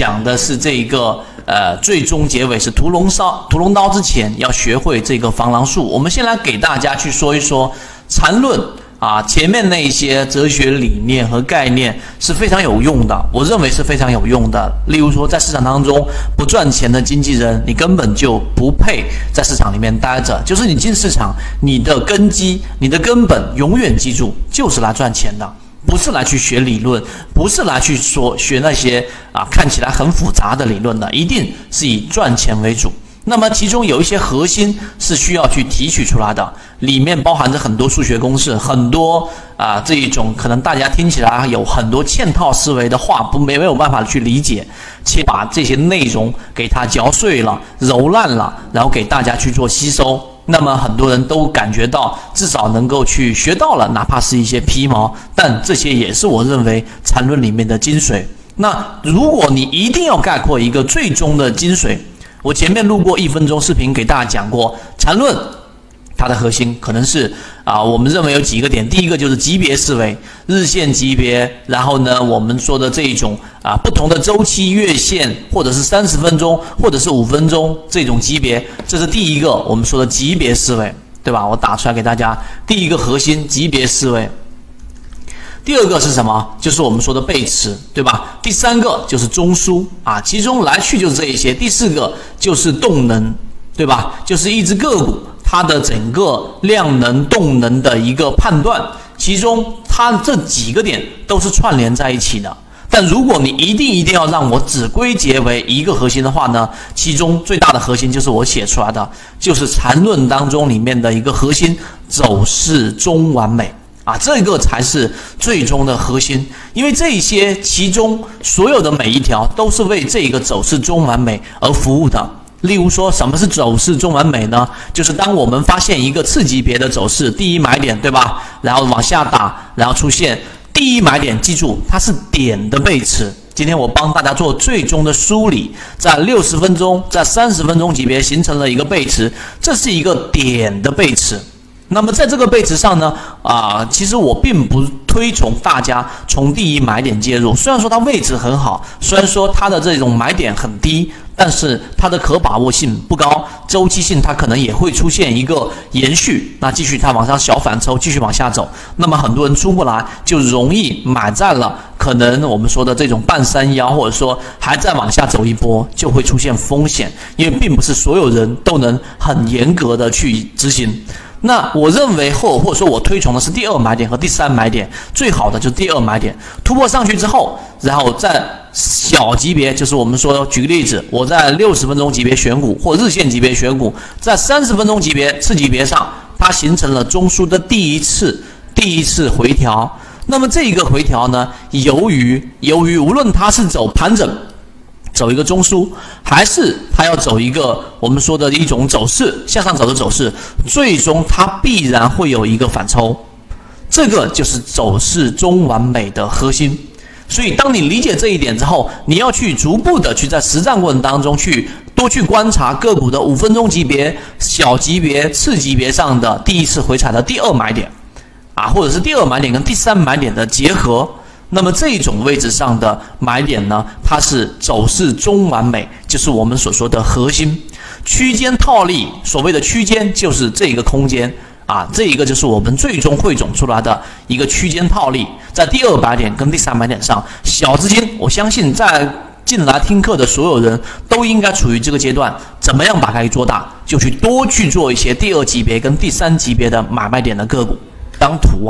讲的是这一个呃，最终结尾是屠龙烧屠龙刀之前要学会这个防狼术。我们先来给大家去说一说缠论。啊，前面那些哲学理念和概念是非常有用的，我认为是非常有用的。例如说，在市场当中不赚钱的经纪人，你根本就不配在市场里面待着。就是你进市场，你的根基、你的根本，永远记住，就是来赚钱的，不是来去学理论，不是来去说学那些啊看起来很复杂的理论的，一定是以赚钱为主。那么其中有一些核心是需要去提取出来的，里面包含着很多数学公式，很多啊这一种可能大家听起来有很多嵌套思维的话，不没没有办法去理解，且把这些内容给它嚼碎了、揉烂了，然后给大家去做吸收。那么很多人都感觉到至少能够去学到了，哪怕是一些皮毛，但这些也是我认为缠论里面的精髓。那如果你一定要概括一个最终的精髓。我前面录过一分钟视频，给大家讲过缠论，它的核心可能是啊，我们认为有几个点。第一个就是级别思维，日线级别，然后呢，我们说的这一种啊，不同的周期、月线，或者是三十分钟，或者是五分钟这种级别，这是第一个我们说的级别思维，对吧？我打出来给大家，第一个核心级别思维。第二个是什么？就是我们说的背驰，对吧？第三个就是中枢啊，其中来去就是这一些。第四个就是动能，对吧？就是一只个股它的整个量能、动能的一个判断，其中它这几个点都是串联在一起的。但如果你一定一定要让我只归结为一个核心的话呢？其中最大的核心就是我写出来的，就是缠论当中里面的一个核心走势中完美。啊，这个才是最终的核心，因为这些其中所有的每一条都是为这个走势中完美而服务的。例如说，什么是走势中完美呢？就是当我们发现一个次级别的走势，第一买点，对吧？然后往下打，然后出现第一买点，记住它是点的背驰。今天我帮大家做最终的梳理，在六十分钟，在三十分钟级别形成了一个背驰，这是一个点的背驰。那么在这个背驰上呢，啊，其实我并不推崇大家从第一买点介入。虽然说它位置很好，虽然说它的这种买点很低，但是它的可把握性不高，周期性它可能也会出现一个延续。那继续它往上小反抽，继续往下走，那么很多人出不来，就容易买在了可能我们说的这种半山腰，或者说还在往下走一波，就会出现风险，因为并不是所有人都能很严格的去执行。那我认为，或或者说我推崇的是第二买点和第三买点，最好的就是第二买点突破上去之后，然后在小级别，就是我们说，举个例子，我在六十分钟级别选股或日线级别选股，在三十分钟级别次级别上，它形成了中枢的第一次第一次回调。那么这一个回调呢，由于由于无论它是走盘整。走一个中枢，还是它要走一个我们说的一种走势向上走的走势，最终它必然会有一个反抽，这个就是走势中完美的核心。所以，当你理解这一点之后，你要去逐步的去在实战过程当中去多去观察个股的五分钟级别、小级别、次级别上的第一次回踩的第二买点，啊，或者是第二买点跟第三买点的结合。那么这种位置上的买点呢，它是走势中完美，就是我们所说的核心区间套利。所谓的区间就是这一个空间啊，这一个就是我们最终汇总出来的一个区间套利。在第二百点跟第三百点上，小资金，我相信在进来听课的所有人都应该处于这个阶段。怎么样把它给做大，就去多去做一些第二级别跟第三级别的买卖点的个股当图。